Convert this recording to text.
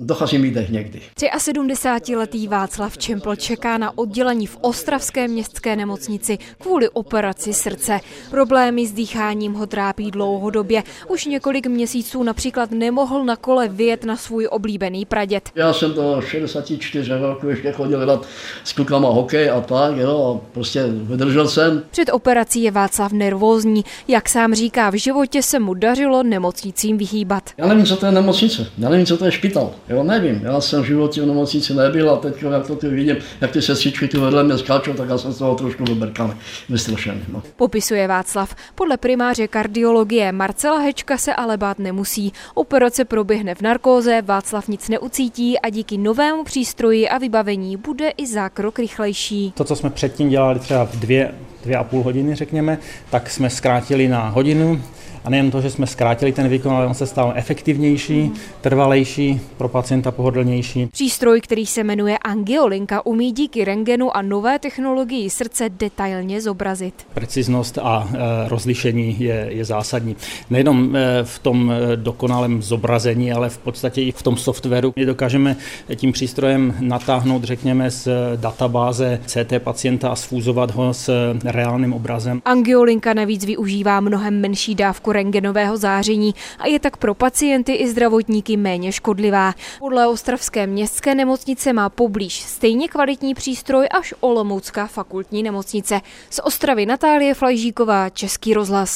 Dochází mi dech někdy. 73-letý Václav Čempl čeká na oddělení v Ostravské městské nemocnici kvůli operaci srdce. Problémy s dýcháním ho trápí dlouhodobě. Už několik měsíců například nemohl na kole vyjet na svůj oblíbený pradět. Já jsem do 64 roku ještě chodil hrát s klukama hokej a tak, jo, a prostě vydržel jsem. Před operací je Václav nervózní. Jak sám říká, v životě se mu dařilo nemocnicím vyhýbat. Já nevím, co to je nemocnice, já nevím, co to je špital. Jo, nevím, já jsem v životě v nemocnici nebyl a teď, jak to ty vidím, jak ty sestřičky tu vedle mě skáčou, tak já jsem z toho trošku vybrkaný, vystrašený. No. Popisuje Václav. Podle primáře kardiologie Marcela Hečka se ale bát nemusí. Operace proběhne v narkóze, Václav nic neucítí a díky novému přístroji a vybavení bude i zákrok rychlejší. To, co jsme předtím dělali třeba v dvě, dvě a půl hodiny, řekněme, tak jsme zkrátili na hodinu. A nejen to, že jsme zkrátili ten výkon, ale on se stal efektivnější, trvalejší, pro pacienta pohodlnější. Přístroj, který se jmenuje Angiolinka, umí díky rengenu a nové technologii srdce detailně zobrazit. Preciznost a e, rozlišení je, je zásadní. Nejenom e, v tom e, dokonalém zobrazení, ale v podstatě i v tom softwaru. My dokážeme tím přístrojem natáhnout, řekněme, z databáze CT pacienta a sfúzovat ho s reálným obrazem. Angiolinka navíc využívá mnohem menší dávku rengenového záření a je tak pro pacienty i zdravotníky méně škodlivá. Podle Ostravské městské nemocnice má poblíž stejně kvalitní přístroj až Olomoucká fakultní nemocnice. Z Ostravy Natálie Flajžíková, Český rozhlas.